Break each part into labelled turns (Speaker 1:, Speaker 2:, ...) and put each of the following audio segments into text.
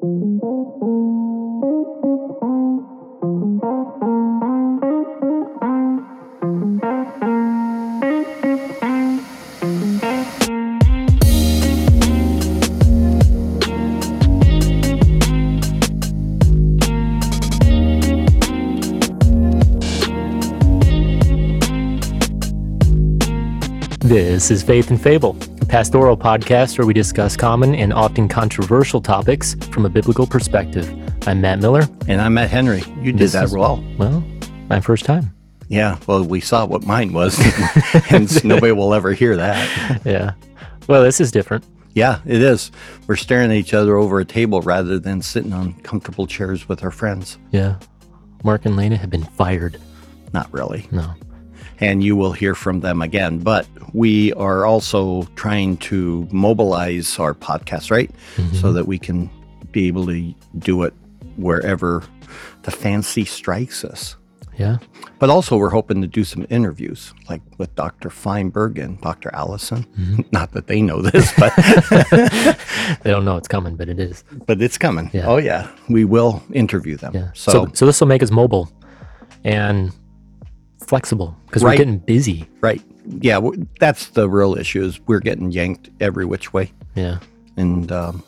Speaker 1: This is Faith and Fable, pastoral podcast where we discuss common and often controversial topics from a biblical perspective. I'm Matt Miller.
Speaker 2: And I'm Matt Henry. You did
Speaker 1: This
Speaker 2: that well.
Speaker 1: Well, my first time.
Speaker 2: Yeah. Well, we saw what mine was, and nobody will ever hear that.
Speaker 1: Yeah. Well, this is different.
Speaker 2: Yeah, it is. We're staring at each other over a table rather than sitting on comfortable chairs with our friends.
Speaker 1: Yeah. Mark and Lena have been fired.
Speaker 2: Not really.
Speaker 1: No.
Speaker 2: And you will hear from them again. But we are also trying to mobilize our podcast, right? So mm-hmm. that we can be able to do it wherever the fancy strikes us.
Speaker 1: Yeah.
Speaker 2: But also, we're hoping to do some interviews, like with Dr. Feinberg and Dr. Allison. Mm-hmm. Not that they know this, but
Speaker 1: They don't know it's coming, but it is.
Speaker 2: but it's coming.
Speaker 1: Yeah.
Speaker 2: Oh yeah, we will interview them.
Speaker 1: Yeah.
Speaker 2: So,
Speaker 1: So, so, this will make us mobile and flexible because we're getting busy.
Speaker 2: right, yeah, that's the real issue. Is we're getting yanked every which way,
Speaker 1: Yeah.
Speaker 2: and um,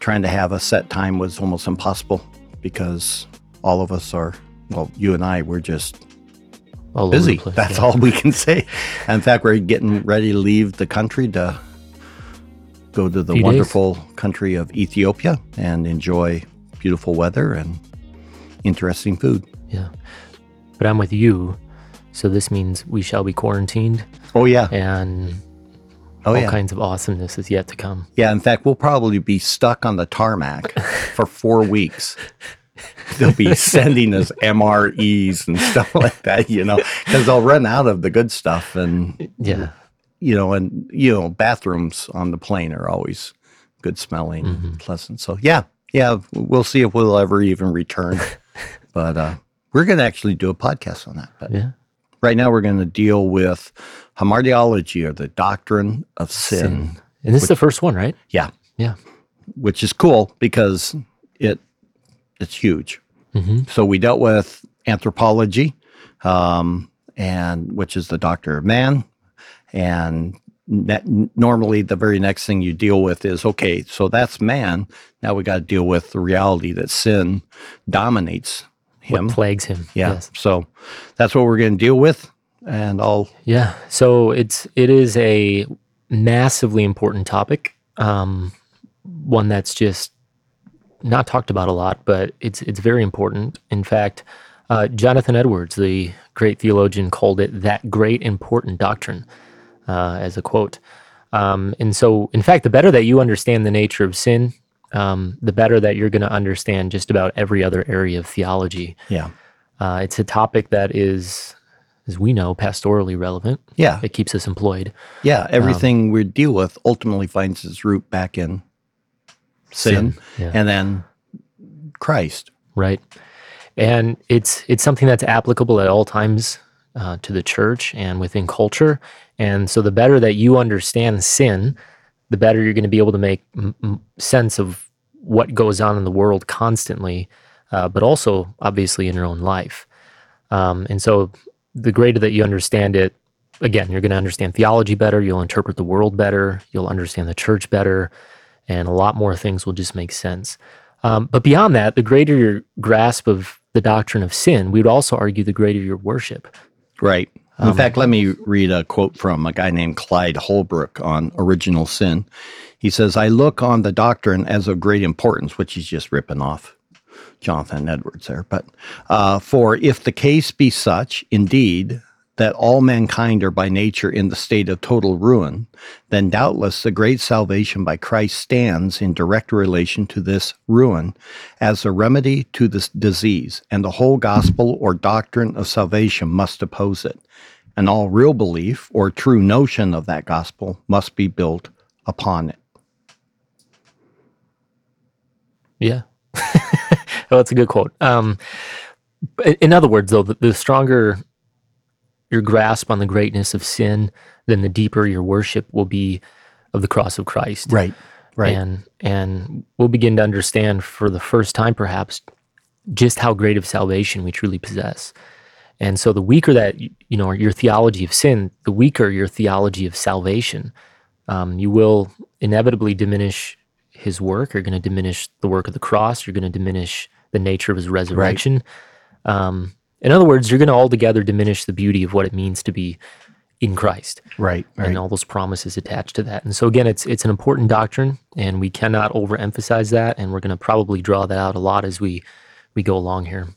Speaker 2: trying to have a set time was almost impossible because all of us are. Well, you and I, we're just
Speaker 1: All
Speaker 2: busy.
Speaker 1: place,
Speaker 2: That's
Speaker 1: yeah.
Speaker 2: all we can say. In fact, we're getting ready to leave the country to go to the
Speaker 1: Few days.
Speaker 2: wonderful country of Ethiopia and enjoy beautiful weather and interesting food.
Speaker 1: Yeah. But I'm with you. So this means we shall be quarantined
Speaker 2: Oh yeah.
Speaker 1: and
Speaker 2: Oh
Speaker 1: all
Speaker 2: yeah.
Speaker 1: kinds of awesomeness is yet to come.
Speaker 2: Yeah, in fact, we'll probably be stuck on the tarmac for 4 weeks. They'll be sending us MREs and stuff like that, you know, because they'll run out of the good stuff and
Speaker 1: Yeah.
Speaker 2: you know, and you know, bathrooms on the plane are always good smelling,
Speaker 1: Mm-hmm.
Speaker 2: pleasant. So yeah, yeah, we'll see if we'll ever even return. but uh, we're going to actually do a podcast on that. But
Speaker 1: Yeah.
Speaker 2: right now, we're going to deal with hamartiology or the doctrine of sin.
Speaker 1: Sin. And this is the first one, right?
Speaker 2: Yeah,
Speaker 1: Yeah.
Speaker 2: which is cool because it it's huge.
Speaker 1: Mhm.
Speaker 2: So we dealt with anthropology, um, and which is the doctor of man, and ne- normally the very next thing you deal with is okay, so that's man. Now we got to deal with the reality that sin dominates him.
Speaker 1: What plagues him.
Speaker 2: yeah.
Speaker 1: Yes.
Speaker 2: So that's what we're going to deal with, and I'll
Speaker 1: Yeah. So it's it is a massively important topic. Um, one that's just not talked about a lot, but it's it's very important. In fact, uh, Jonathan Edwards, the great theologian, called it that great important doctrine, uh, as a quote. Um, and so, in fact, the better that you understand the nature of sin, um, the better that you're going to understand just about every other area of theology.
Speaker 2: yeah
Speaker 1: Uh, it's a topic that is, as we know, pastorally relevant.
Speaker 2: yeah
Speaker 1: It keeps us employed.
Speaker 2: yeah everything we deal with ultimately finds its root back in sin,
Speaker 1: Yeah.
Speaker 2: and then Christ.
Speaker 1: right? And it's it's something that's applicable at all times uh, to the church and within culture. And so, the better that you understand sin, the better you're going to be able to make m- sense of what goes on in the world constantly, uh, but also obviously in your own life. Um, and so, the greater that you understand it, again, you're going to understand theology better. You'll interpret the world better. You'll understand the church better, and a lot more things will just make sense. Um, but beyond that, the greater your grasp of the doctrine of sin, we would also argue the greater your worship.
Speaker 2: Right. In fact, let me read a quote from a guy named Clyde Holbrook on original sin. He says, I look on the doctrine as of great importance, which he's just ripping off Jonathan Edwards there. But uh, for if the case be such, indeed, that all mankind are by nature in the state of total ruin, then doubtless the great salvation by Christ stands in direct relation to this ruin as a remedy to this disease, and the whole gospel or doctrine of salvation must oppose it. And all real belief or true notion of that gospel must be built upon it.
Speaker 1: Yeah. well, that's a good quote. Um, in- other words, though, the, the stronger your grasp on the greatness of sin, then the deeper your worship will be of the cross of Christ.
Speaker 2: Right. Right.
Speaker 1: And and we'll begin to understand for the first time perhaps just how great of salvation we truly possess. And so the weaker that you know your theology of sin, the weaker your theology of salvation, um, you will inevitably diminish his work. You're going to diminish the work of the cross. You're going to diminish the nature of his resurrection. Um, in other words, you're going to altogether diminish the beauty of what it means to be in Christ
Speaker 2: Right. Right.
Speaker 1: and all those promises attached to that. And so again, it's it's an important doctrine, and we cannot overemphasize that. And we're going to probably draw that out a lot as we we go along here.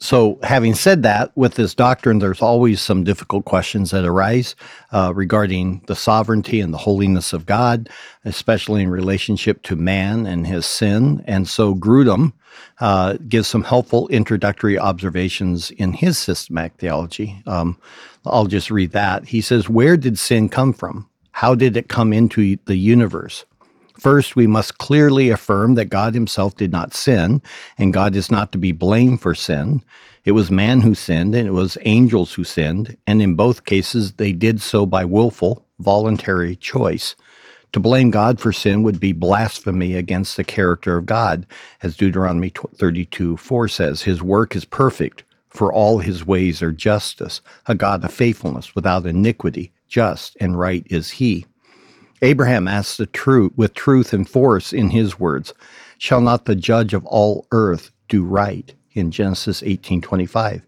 Speaker 2: So, having said that, with this doctrine, there's always some difficult questions that arise uh, regarding the sovereignty and the holiness of God, especially in relationship to man and his sin. And so, Grudem uh, gives some helpful introductory observations in his systematic theology. Um, I'll just read that. He says, Where did sin come from? How did it come into the universe? First, we must clearly affirm that God himself did not sin, and God is not to be blamed for sin. It was man who sinned, and it was angels who sinned, and in both cases, they did so by willful, voluntary choice. To blame God for sin would be blasphemy against the character of God, as Deuteronomy 32 4 says, His work is perfect, for all his ways are justice, a God of faithfulness, without iniquity, just and right is he. Abraham asks the truth with truth and force in his words, "Shall not the judge of all earth do right?" in Genesis 18:25.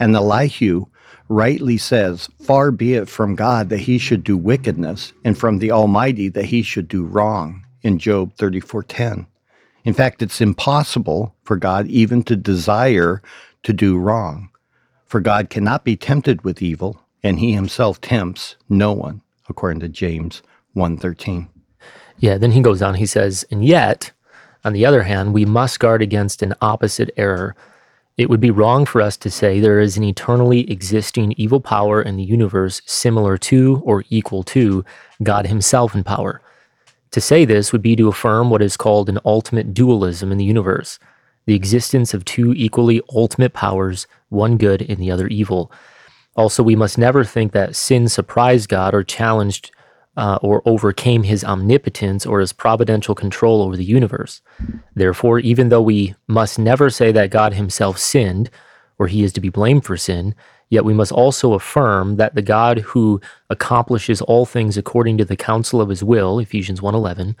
Speaker 2: And Elihu rightly says, "Far be it from God that he should do wickedness, and from the Almighty that he should do wrong." in Job 34:10. In fact, it's impossible for God even to desire to do wrong. For God cannot be tempted with evil, and he himself tempts no one, according to James 113.
Speaker 1: Yeah, then he goes on, he says, and yet, on the other hand, we must guard against an opposite error. It would be wrong for us to say there is an eternally existing evil power in the universe similar to or equal to God himself in power. To say this would be to affirm what is called an ultimate dualism in the universe, the existence of two equally ultimate powers, one good and the other evil. Also, we must never think that sin surprised God or challenged uh, or overcame his omnipotence or his providential control over the universe. Therefore, even though we must never say that God himself sinned or he is to be blamed for sin, yet we must also affirm that the God who accomplishes all things according to the counsel of his will, Ephesians 1:11,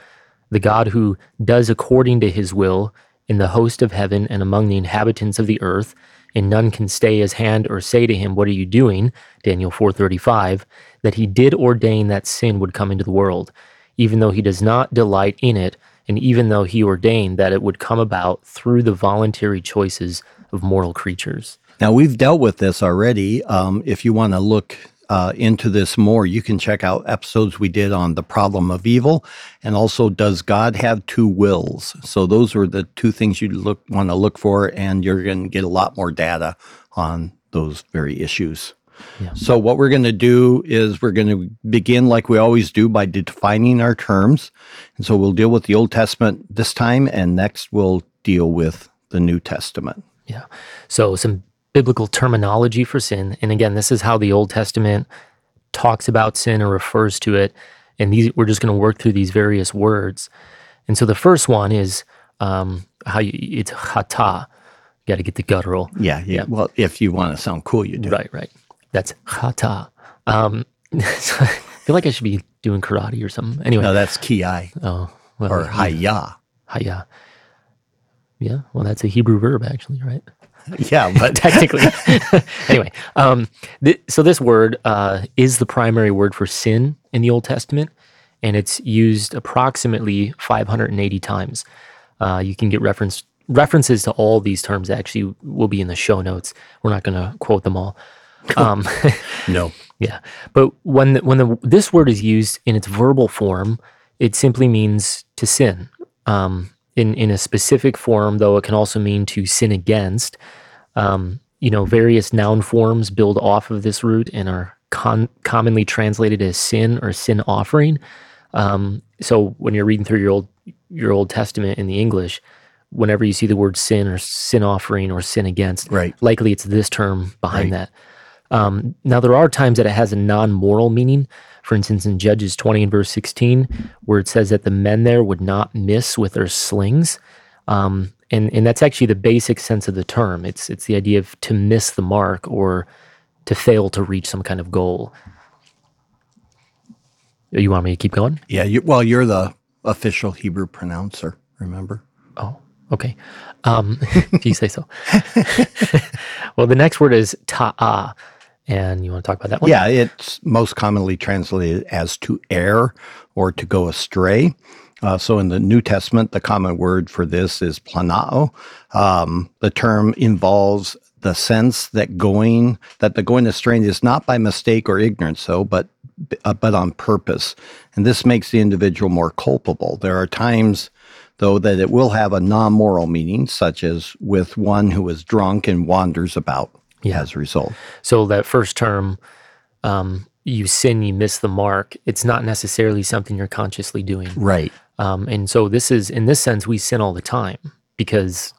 Speaker 1: the God who does according to his will in the host of heaven and among the inhabitants of the earth, and none can stay his hand or say to him, What are you doing? Daniel 4:35, that he did ordain that sin would come into the world, even though he does not delight in it, and even though he ordained that it would come about through the voluntary choices of mortal creatures.
Speaker 2: Now, we've dealt with this already. Um, if you want to look uh, into this more, you can check out episodes we did on the problem of evil and also does God have two wills? So those are the two things you look want to look for, and you're going to get a lot more data on those very issues.
Speaker 1: Yeah.
Speaker 2: So what we're going to do is we're going to begin like we always do by defining our terms. And so we'll deal with the Old Testament this time, and next we'll deal with the New Testament.
Speaker 1: Yeah. So some biblical terminology for sin. And again, this is how the Old Testament talks about sin or refers to it. And these we're just going to work through these various words. And so the first one is um, how you, it's chata. Got to get the guttural.
Speaker 2: Yeah, yeah. Well, if you want to sound cool, you do.
Speaker 1: Right, right. That's chata. Um, so I feel like I should be doing karate or something. Anyway.
Speaker 2: No, that's ki
Speaker 1: oh, well,
Speaker 2: or hayya.
Speaker 1: Haya. Yeah, well, that's a Hebrew verb, actually, right?
Speaker 2: Yeah, but
Speaker 1: technically. anyway, um, th- so this word uh, is the primary word for sin in the Old Testament, and it's used approximately 580 times. Uh, you can get reference references to all these terms. Actually, will be in the show notes. We're not going to quote them all. Um,
Speaker 2: no.
Speaker 1: yeah, but when the, when the, this word is used in its verbal form, it simply means to sin. Um, in in a specific form, though, it can also mean to sin against. Um, you know, various noun forms build off of this root and are con- commonly translated as sin or sin offering. Um, so when you're reading through your old your Old Testament in the English, whenever you see the word sin or sin offering or sin against,
Speaker 2: Right.
Speaker 1: likely it's this term behind
Speaker 2: Right.
Speaker 1: that. Um, now there are times that it has a non-moral meaning. For instance, in Judges 20 and verse 16, where it says that the men there would not miss with their slings. Um, and, and that's actually the basic sense of the term. It's, it's the idea of to miss the mark or to fail to reach some kind of goal. You want me to keep going?
Speaker 2: Yeah. You, well, you're the official Hebrew pronouncer, remember?
Speaker 1: Oh, okay. Um, if you say so. well, the next word is ta'ah. And you want to talk about that one?
Speaker 2: Yeah, it's most commonly translated as to err or to go astray. Uh, so in the New Testament, the common word for this is planao. Um, the term involves the sense that going that the going astray is not by mistake or ignorance, so but uh, but on purpose, and this makes the individual more culpable. There are times though that it will have a non-moral meaning, such as with one who is drunk and wanders about yeah. as a result.
Speaker 1: So that first term, um, you sin, you miss the mark. It's not necessarily something you're consciously doing,
Speaker 2: right?
Speaker 1: Um, and so this is, in this sense, we sin all the time because,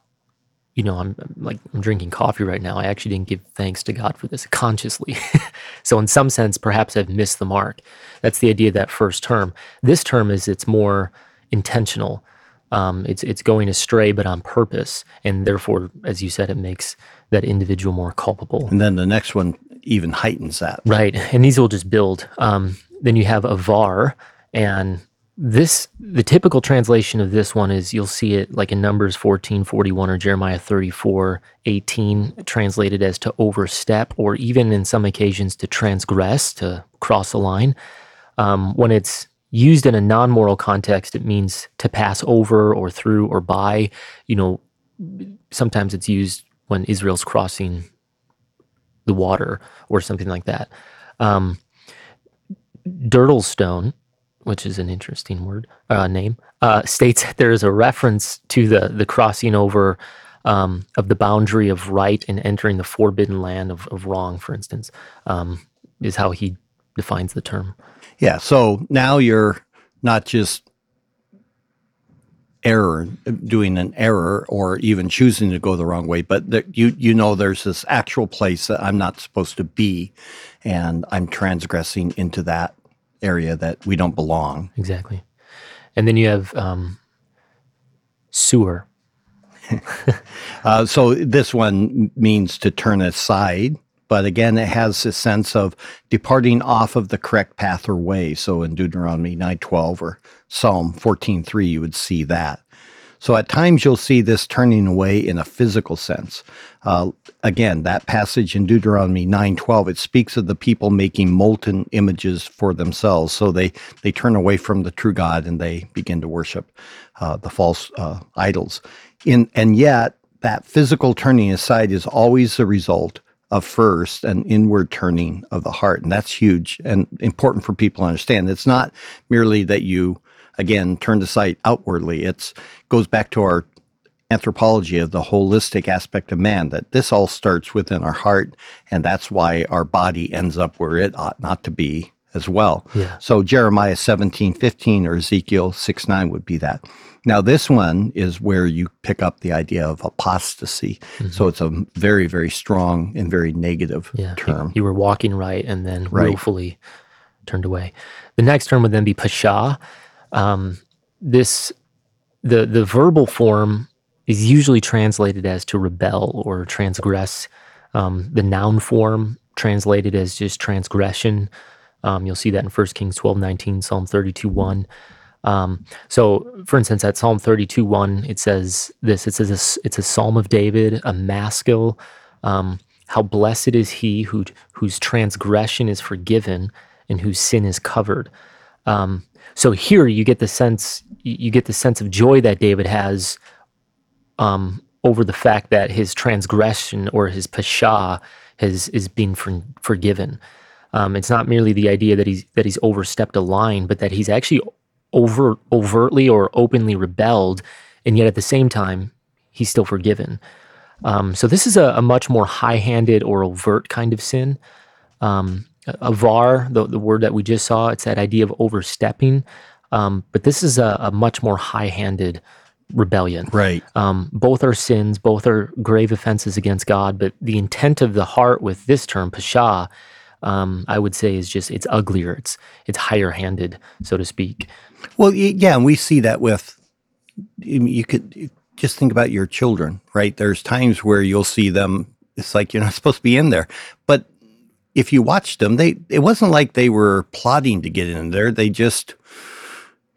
Speaker 1: you know, I'm, I'm like I'm drinking coffee right now. I actually didn't give thanks to God for this consciously. so in some sense, perhaps I've missed the mark. That's the idea of that first term. This term is it's more intentional. Um, it's it's going astray, but on purpose, and therefore, as you said, it makes that individual more culpable.
Speaker 2: And then the next one even heightens that.
Speaker 1: Right, and these will just build. Um, then you have avar, and this the typical translation of this one is you'll see it like in Numbers 14, 41 or Jeremiah 34, 18, translated as to overstep, or even in some occasions to transgress, to cross a line. Um, when it's used in a non-moral context it means to pass over or through or by you know sometimes it's used when israel's crossing the water or something like that um, Stone, which is an interesting word uh, name, uh, states that there is a reference to the the crossing over um, of the boundary of right and entering the forbidden land of, of wrong, for instance, um, is how he defines the term.
Speaker 2: Yeah. So now you're not just error doing an error or even choosing to go the wrong way but that you you know there's this actual place that I'm not supposed to be and I'm transgressing into that area that we don't belong.
Speaker 1: Exactly. And then you have um, sur.
Speaker 2: Uh, so this one means to turn aside but again, it has a sense of departing off of the correct path or way. So in Deuteronomy 9:12 or Psalm 14:3, you would see that. So at times you'll see this turning away in a physical sense. Uh, again, that passage in Deuteronomy 9:12 it speaks of the people making molten images for themselves. So they they turn away from the true God and they begin to worship uh, the false uh, idols. In and yet that physical turning aside is always the result of first an inward turning of the heart. And that's huge and important for people to understand. It's not merely that you, again, turn the sight outwardly. It goes back to our anthropology of the holistic aspect of man, that this all starts within our heart. And that's why our body ends up where it ought not to be as well. Yeah. So Jeremiah 17, 15 or Ezekiel 6, 9 would be that. Now, this one is where you pick up the idea of apostasy. Mm-hmm. So it's a very, very strong and very negative yeah, term.
Speaker 1: You, were walking right and then right. willfully turned away. The next term would then be pasha. Um, this the the verbal form is usually translated as to rebel or transgress. Um, the noun form translated as just transgression. Um, you'll see that in 1 Kings 12, 19, Psalm 32, 1. Um, so, for instance, at Psalm 32 1, it says this it says, It's a psalm of David, a maskil. Um, how blessed is he who, whose transgression is forgiven and whose sin is covered. Um, so here you get the sense you get the sense of joy that David has um, over the fact that his transgression or his pasha has is being for, forgiven. Um, it's not merely the idea that he's that he's overstepped a line, but that he's actually over overtly or openly rebelled, and yet at the same time, he's still forgiven. Um, so this is a, a, much more high-handed or overt kind of sin. Um, avar, the, the word that we just saw, it's that idea of overstepping. Um, but this is a, a, much more high-handed rebellion.
Speaker 2: Right.
Speaker 1: Um, both are sins, both are grave offenses against God. But the intent of the heart with this term, pasha, um, I would say is just it's uglier. It's it's higher handed, so to speak.
Speaker 2: Well, yeah, and we see that with you could just think about your children, right? There's times where you'll see them. It's like you're not supposed to be in there, but if you watched them, they it wasn't like they were plotting to get in there. They just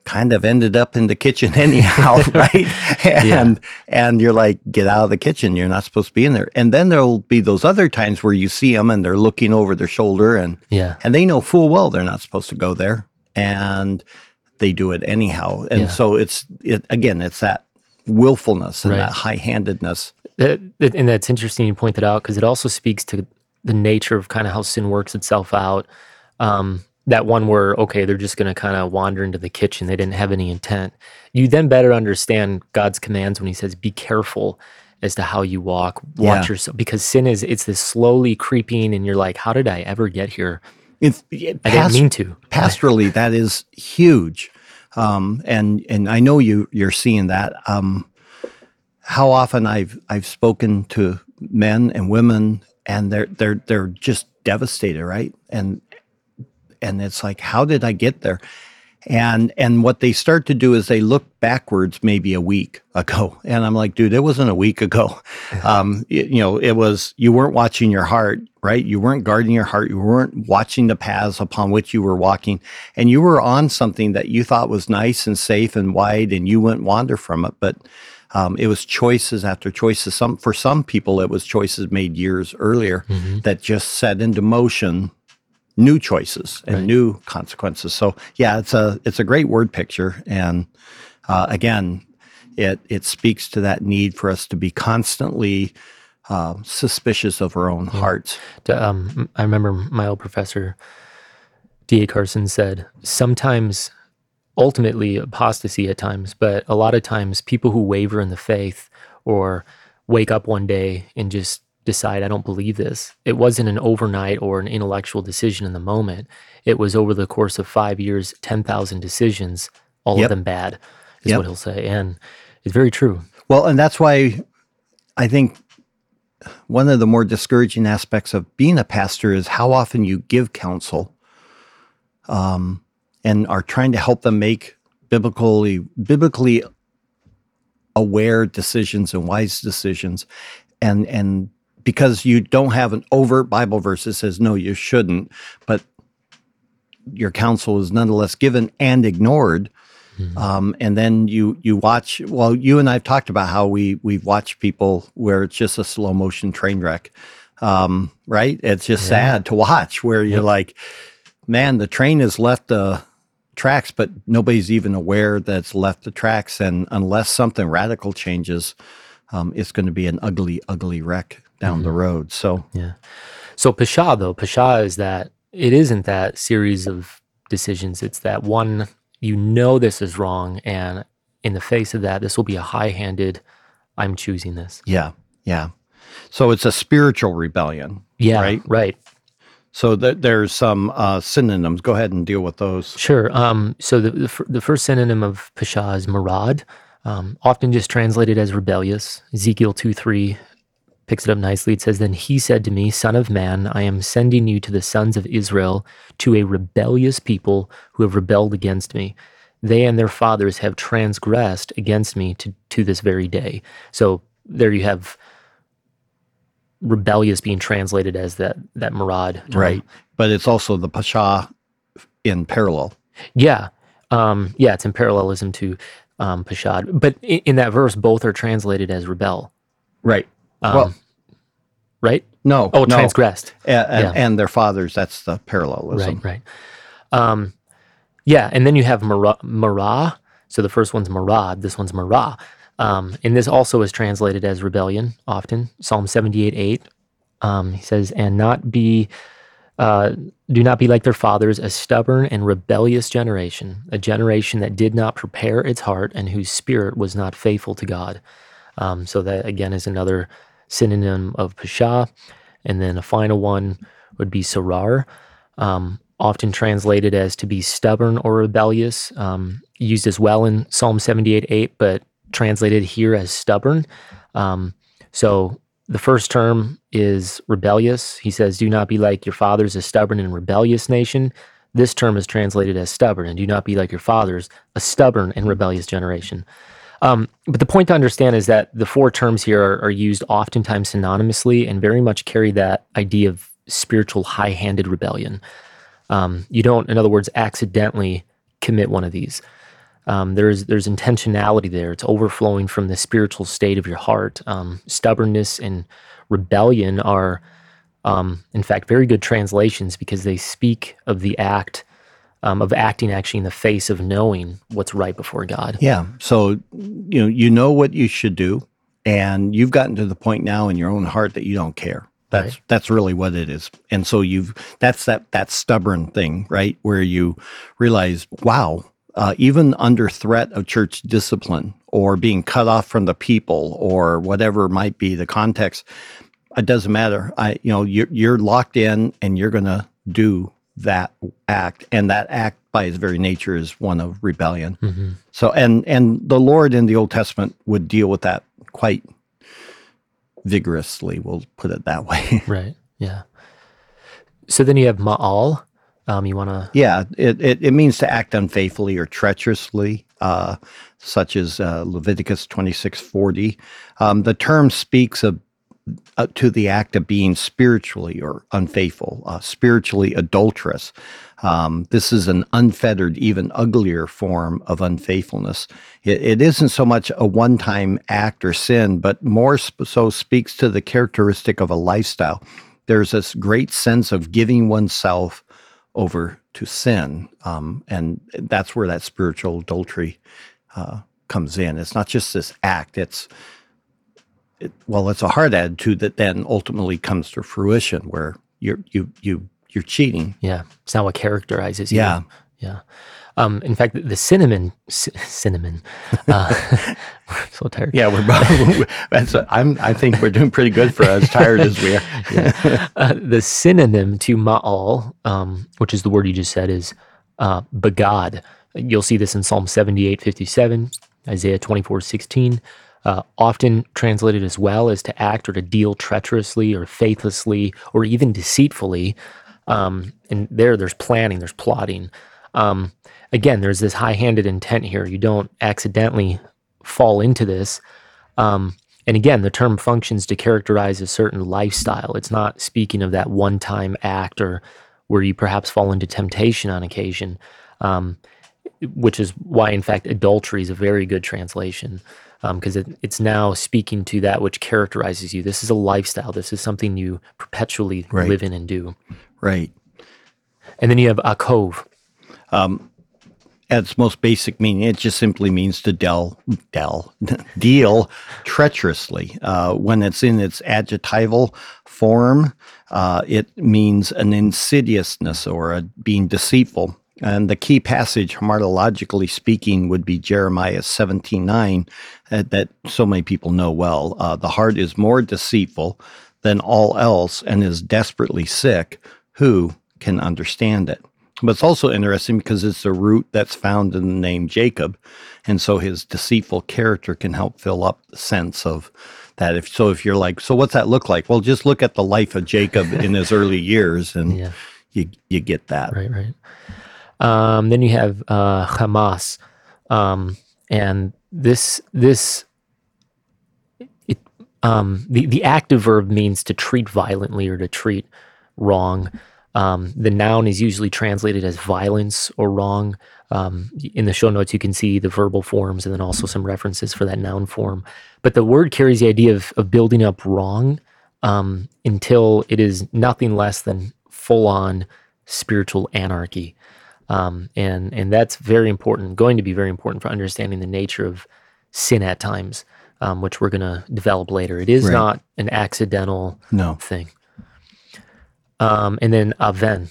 Speaker 2: kind of ended up in the kitchen anyhow, right? and yeah. and you're like, get out of the kitchen. You're not supposed to be in there. And then there'll be those other times where you see them and they're looking over their shoulder and
Speaker 1: yeah,
Speaker 2: and they know full well they're not supposed to go there, and they do it anyhow. And yeah. so it's it again, it's that willfulness and right. that high handedness.
Speaker 1: and that's interesting you point that out because it also speaks to the nature of kind of how sin works itself out. Um, that one where okay they're just going to kind of wander into the kitchen they didn't have any intent you then better understand god's commands when he says be careful as to how you walk watch yeah. yourself because sin is it's this slowly creeping and you're like how did i ever get here?
Speaker 2: It's, it, i didn't mean to. pastorally that is huge. Um, and and i know you you're seeing that. Um, how often i've i've spoken to men and women and they're they're they're just devastated right? And and it's like how did i get there? And and what they start to do is they look backwards maybe a week ago. And i'm like dude it wasn't a week ago. Um, you, you know it was you weren't watching your heart right? You weren't guarding your heart. You weren't watching the paths upon which you were walking. And you were on something that you thought was nice and safe and wide and you wouldn't wander from it. But um, it was choices after choices. Some for some people it was choices made years earlier mm-hmm. that just set into motion new choices and right. new consequences. So yeah, it's a it's a great word picture, and uh, again, it it speaks to that need for us to be constantly uh, suspicious of our own yeah. hearts.
Speaker 1: Um, I remember my old professor, D.A. Carson, said sometimes. Ultimately, apostasy at times, but a lot of times, people who waver in the faith or wake up one day and just decide I don't believe this. It wasn't an overnight or an intellectual decision in the moment. It was over the course of five years, 10,000 decisions, all yep. of them bad, is yep. what he'll say. And it's very true.
Speaker 2: Well, and that's why I think one of the more discouraging aspects of being a pastor is how often you give counsel um, and are trying to help them make biblically biblically aware decisions and wise decisions and and because you don't have an overt Bible verse that says, no, you shouldn't, but your counsel is nonetheless given and ignored. Mm-hmm. Um, and then you you watch. Well, you and I've talked about how we we've watched people where it's just a slow motion train wreck, um, right? It's just yeah. sad to watch where you're yep. like, man, the train has left the tracks, but nobody's even aware that it's left the tracks. And unless something radical changes, um, it's going to be an ugly, ugly wreck down mm-hmm. the road. So
Speaker 1: yeah. So Pesha though, Pesha is that it isn't that series of decisions. It's that one you know this is wrong, and in the face of that, this will be a high-handed. I'm choosing this.
Speaker 2: Yeah, yeah. So it's a spiritual rebellion.
Speaker 1: Yeah,
Speaker 2: right,
Speaker 1: right.
Speaker 2: So th- there's some uh, synonyms. Go ahead and deal with those.
Speaker 1: Sure. Um, so the, the, f- the, first synonym of Pesha is marad, um, often just translated as rebellious. Ezekiel 2 3 picks it up nicely. It says, Then he said to me, Son of man, I am sending you to the sons of Israel, to a rebellious people who have rebelled against me. They and their fathers have transgressed against me to, to this very day. So there you have rebellious being translated as that that marad
Speaker 2: term. right but it's also the pasha in parallel
Speaker 1: yeah um, yeah it's in parallelism to um, pashad but in, in, that verse both are translated as rebel
Speaker 2: right
Speaker 1: um, well, right?
Speaker 2: No.
Speaker 1: Oh,
Speaker 2: no.
Speaker 1: transgressed.
Speaker 2: And, yeah. and, their fathers. That's the parallelism.
Speaker 1: Right, right. Um, yeah, and then you have Marah. So the first one's Marad. This one's Marah. Um, and this also is translated as rebellion often. Psalm 78 8. Um, he says, and not be, uh, do not be like their fathers, a stubborn and rebellious generation, a generation that did not prepare its heart and whose spirit was not faithful to God. Um, so that again is another synonym of pasha. And then a final one would be Sarar, um, often translated as to be stubborn or rebellious, um, used as well in Psalm 78 8, but translated here as stubborn. Um, so the first term is rebellious. He says, Do not be like your fathers, a stubborn and rebellious nation. This term is translated as stubborn, and do not be like your fathers, a stubborn and rebellious generation. Um, but the point to understand is that the four terms here are, are used oftentimes synonymously and very much carry that idea of spiritual high handed rebellion. Um, you don't, in other words, accidentally commit one of these. Um, there's there's intentionality there. It's overflowing from the spiritual state of your heart. Um, stubbornness and rebellion are, um, in fact, very good translations because they speak of the act um, of acting actually in the face of knowing what's right before God.
Speaker 2: Yeah. So you know you know what you should do, and you've gotten to the point now in your own heart that you don't care. That's right. that's really what it is. And so you've that's that that stubborn thing, right? Where you realize, wow, uh, even under threat of church discipline or being cut off from the people or whatever might be the context, it doesn't matter. I you know you're you're locked in and you're going to do that act, and that act by its very nature is one of rebellion. Mm-hmm. So and and the Lord in the Old Testament would deal with that quite vigorously. We'll put it that way.
Speaker 1: right. Yeah. So then you have Ma'al. Um, you want to?
Speaker 2: Yeah, it, it, it, means to act unfaithfully or treacherously, uh, such as uh, Leviticus twenty six forty. Um, the term speaks of uh, to the act of being spiritually or unfaithful, uh, spiritually adulterous. Um, this is an unfettered, even uglier form of unfaithfulness. it, it isn't so much a one time act or sin, but more sp- so speaks to the characteristic of a lifestyle. There's this great sense of giving oneself over to sin. Um, and that's where that spiritual adultery uh, comes in. It's not just this act, it's it, well, it's a hard attitude that then ultimately comes to fruition where you're you you you're cheating.
Speaker 1: Yeah, it's not what characterizes you.
Speaker 2: Yeah,
Speaker 1: yeah. Um, in fact, the cinnamon, c- cinnamon. Uh, so tired.
Speaker 2: Yeah, we're both. that's a, I'm. I think we're doing pretty good for as tired as we are.
Speaker 1: yeah. uh, the synonym to ma'al, um, which is the word you just said, is uh, begad. You'll see this in Psalm 78, 57, Isaiah 24, 16. Uh, often translated as well as to act or to deal treacherously or faithlessly or even deceitfully. Um, and there, there's planning, there's plotting. Um, again, there's this high handed intent here. You don't accidentally fall into this. Um, and again, the term functions to characterize a certain lifestyle. It's not speaking of that one time act or where you perhaps fall into temptation on occasion, um, which is why, in fact, adultery is a very good translation because um, it, it's now speaking to that which characterizes you. This is a lifestyle. This is something you perpetually right. live in and do.
Speaker 2: Right.
Speaker 1: And then you have akov. Um,
Speaker 2: at its most basic meaning, it just simply means to del, del, deal treacherously. Uh, when it's in its adjectival form, uh, it means an insidiousness or a being deceitful. And the key passage, hamartiologically speaking, would be Jeremiah 17:9, uh, that so many people know well. Uh, the heart is more deceitful than all else and is desperately sick. Who can understand it? But it's also interesting because it's a root that's found in the name Jacob. And so his deceitful character can help fill up the sense of that. If so, if you're like, so what's that look like? Well, just look at the life of Jacob in his early years and yeah. you, you get that.
Speaker 1: Right, right. Um, then you have uh, Hamas. Um, and this, this, it, um, the, the active verb means to treat violently or to treat wrong. Um, the noun is usually translated as violence or wrong. Um, in the show notes, you can see the verbal forms and then also some references for that noun form. But the word carries the idea of, of building up wrong um, until it is nothing less than full on spiritual anarchy. Um, and, and that's very important, going to be very important for understanding the nature of sin at times, um, which we're going to develop later. It is right. not an accidental
Speaker 2: no.
Speaker 1: thing. Um, and then aven.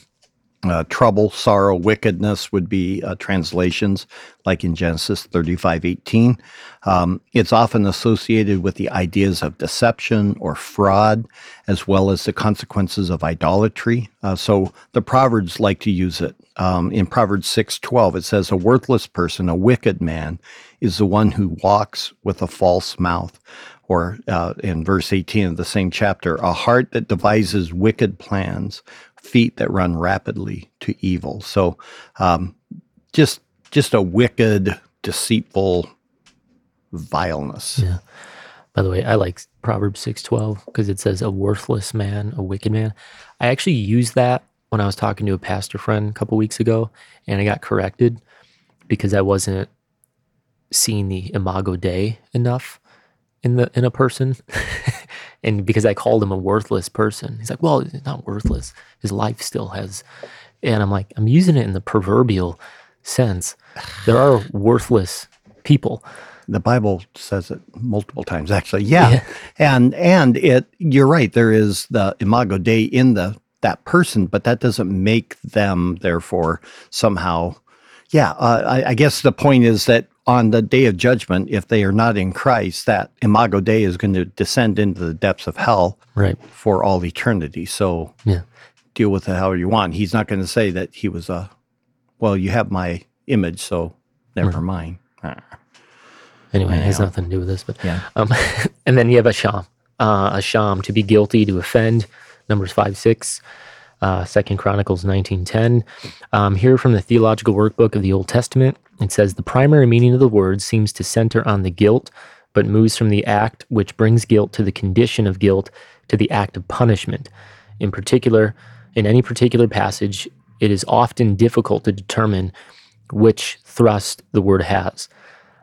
Speaker 2: Uh, trouble, sorrow, wickedness would be uh, translations like in Genesis 35 18. Um, it's often associated with the ideas of deception or fraud, as well as the consequences of idolatry. Uh, so the Proverbs like to use it. Um, in Proverbs 6 12, it says, A worthless person, a wicked man, is the one who walks with a false mouth or uh, in verse 18 of the same chapter, a heart that devises wicked plans, feet that run rapidly to evil. So, um, just just a wicked, deceitful vileness.
Speaker 1: Yeah. By the way, I like Proverbs six twelve because it says a worthless man, a wicked man. I actually used that when I was talking to a pastor friend a couple weeks ago, and I got corrected because I wasn't seeing the imago Dei enough in the in a person. and because I called him a worthless person. He's like, "Well, it's not worthless. His life still has." And I'm like, "I'm using it in the proverbial sense. There are worthless people."
Speaker 2: The Bible says it multiple times actually. Yeah. yeah. And and it you're right, there is the imago Dei in the that person, but that doesn't make them therefore somehow yeah, uh, I, I guess the point is that on the day of judgment, if they are not in Christ, that imago Dei is going to descend into the depths of hell
Speaker 1: right.
Speaker 2: for all eternity. So
Speaker 1: yeah.
Speaker 2: deal with it however you want. He's not going to say that he was a, well, you have my image, so never mm. mind.
Speaker 1: Anyway, it has nothing to do with this, but yeah. Um, and then you have asham, uh, sham to be guilty, to offend, Numbers five six uh, Second Chronicles 19:10. Um, here from the Theological Wordbook of the Old Testament, it says the primary meaning of the word seems to center on the guilt, but moves from the act which brings guilt to the condition of guilt to the act of punishment. In particular, in any particular passage, it is often difficult to determine which thrust the word has.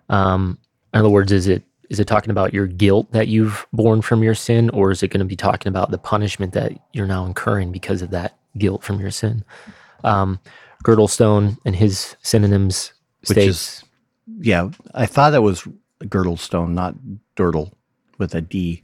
Speaker 1: Um, in other words, is it is it talking about your guilt that you've borne from your sin, or is it going to be talking about the punishment that you're now incurring because of that guilt from your sin? Um, Girdlestone and his synonyms states. Is,
Speaker 2: yeah, I thought it was Girdlestone, not Dirtle with a D.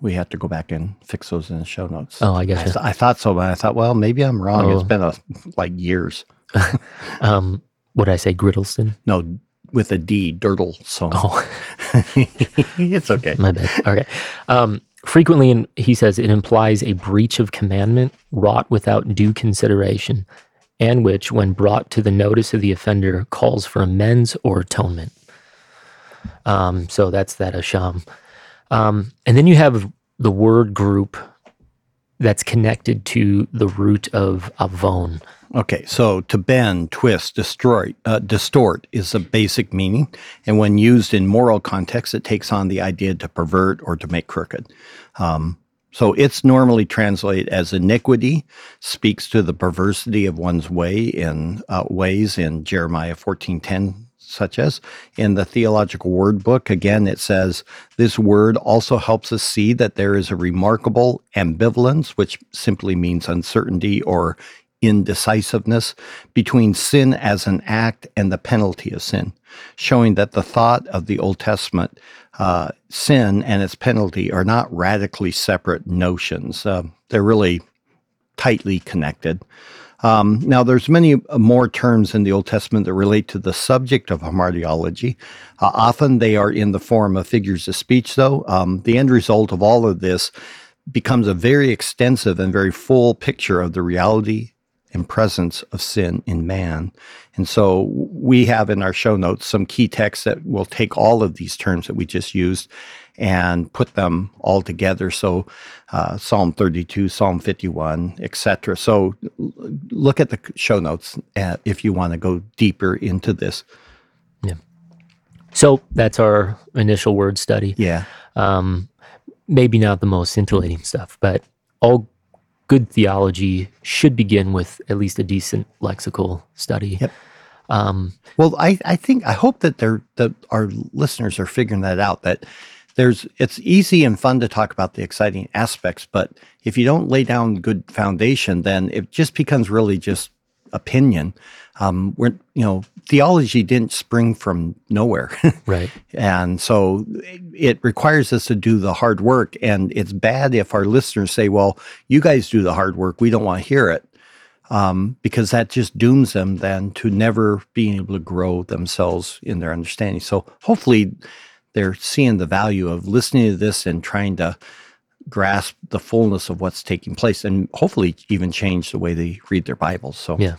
Speaker 2: We have to go back and fix those in the show notes.
Speaker 1: Oh, I guess. I,
Speaker 2: I thought so, but I thought, well, maybe I'm wrong. Oh. It's been a, like years.
Speaker 1: um, what did I say? Griddleston?
Speaker 2: No, with a D, Dirtle. So oh. it's okay.
Speaker 1: My bad. Okay. Um, frequently, in, he says it implies a breach of commandment wrought without due consideration, and which, when brought to the notice of the offender, calls for amends or atonement. Um, so that's that asham. Um, and then you have the word group that's connected to the root of avon.
Speaker 2: Okay, so to bend, twist, destroy, uh, distort is the basic meaning, and when used in moral context, it takes on the idea to pervert or to make crooked. Um, so it's normally translated as iniquity, speaks to the perversity of one's way in uh, ways in Jeremiah fourteen ten, such as in the theological word book. Again, it says this word also helps us see that there is a remarkable ambivalence, which simply means uncertainty or indecisiveness between sin as an act and the penalty of sin, showing that the thought of the Old Testament, uh, sin and its penalty, are not radically separate notions. Uh, they're really tightly connected. Um, now, there's many more terms in the Old Testament that relate to the subject of hamartiology. Uh, often they are in the form of figures of speech, though. Um, the end result of all of this becomes a very extensive and very full picture of the reality and presence of sin in man. And so we have in our show notes some key texts that will take all of these terms that we just used and put them all together. So uh, Psalm 32, Psalm 51, etc. So look at the show notes uh, if you want to go deeper into this.
Speaker 1: Yeah. So that's our initial word study.
Speaker 2: Yeah. Um,
Speaker 1: maybe not the most scintillating stuff, but all good theology should begin with at least a decent lexical study.
Speaker 2: Yep. Um, well, I, I think I hope that they're that our listeners are figuring that out. That there's it's easy and fun to talk about the exciting aspects, but if you don't lay down good foundation, then it just becomes really just opinion. Um, we're you know theology didn't spring from nowhere,
Speaker 1: right?
Speaker 2: And so it requires us to do the hard work, and it's bad if our listeners say, "Well, you guys do the hard work; we don't want to hear it," um, because that just dooms them then to never being able to grow themselves in their understanding. So hopefully, they're seeing the value of listening to this and trying to grasp the fullness of what's taking place and hopefully even change the way they read their Bibles. So,
Speaker 1: yeah.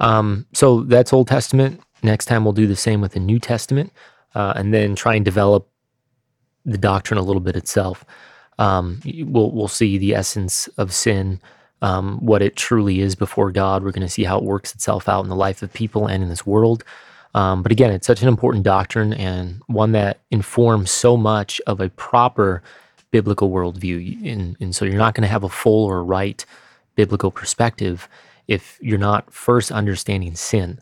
Speaker 1: Um, so that's Old Testament. Next time we'll do the same with the New Testament uh, and then try and develop the doctrine a little bit itself. Um, we'll we'll see the essence of sin, um, what it truly is before God. We're going to see how it works itself out in the life of people and in this world. Um, but again, it's such an important doctrine and one that informs so much of a proper biblical worldview. And, and so you're not going to have a full or right biblical perspective if you're not first understanding sin.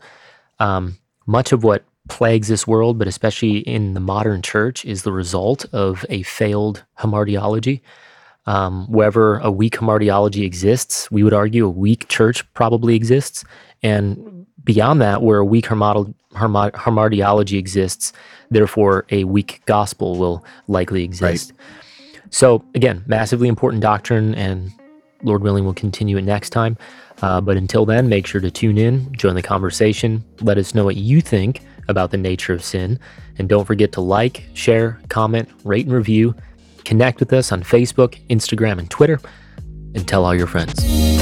Speaker 1: Um, much of what plagues this world, but especially in the modern church, is the result of a failed hamartiology. Um, wherever a weak hamartiology exists, we would argue a weak church probably exists. And beyond that, where a weak hamartiology exists, therefore a weak gospel will likely exist. Right. So, again, massively important doctrine, and Lord willing, we'll continue it next time. Uh, but until then, make sure to tune in, join the conversation, let us know what you think about the nature of sin. And don't forget to like, share, comment, rate, and review. Connect with us on Facebook, Instagram, and Twitter, and tell all your friends.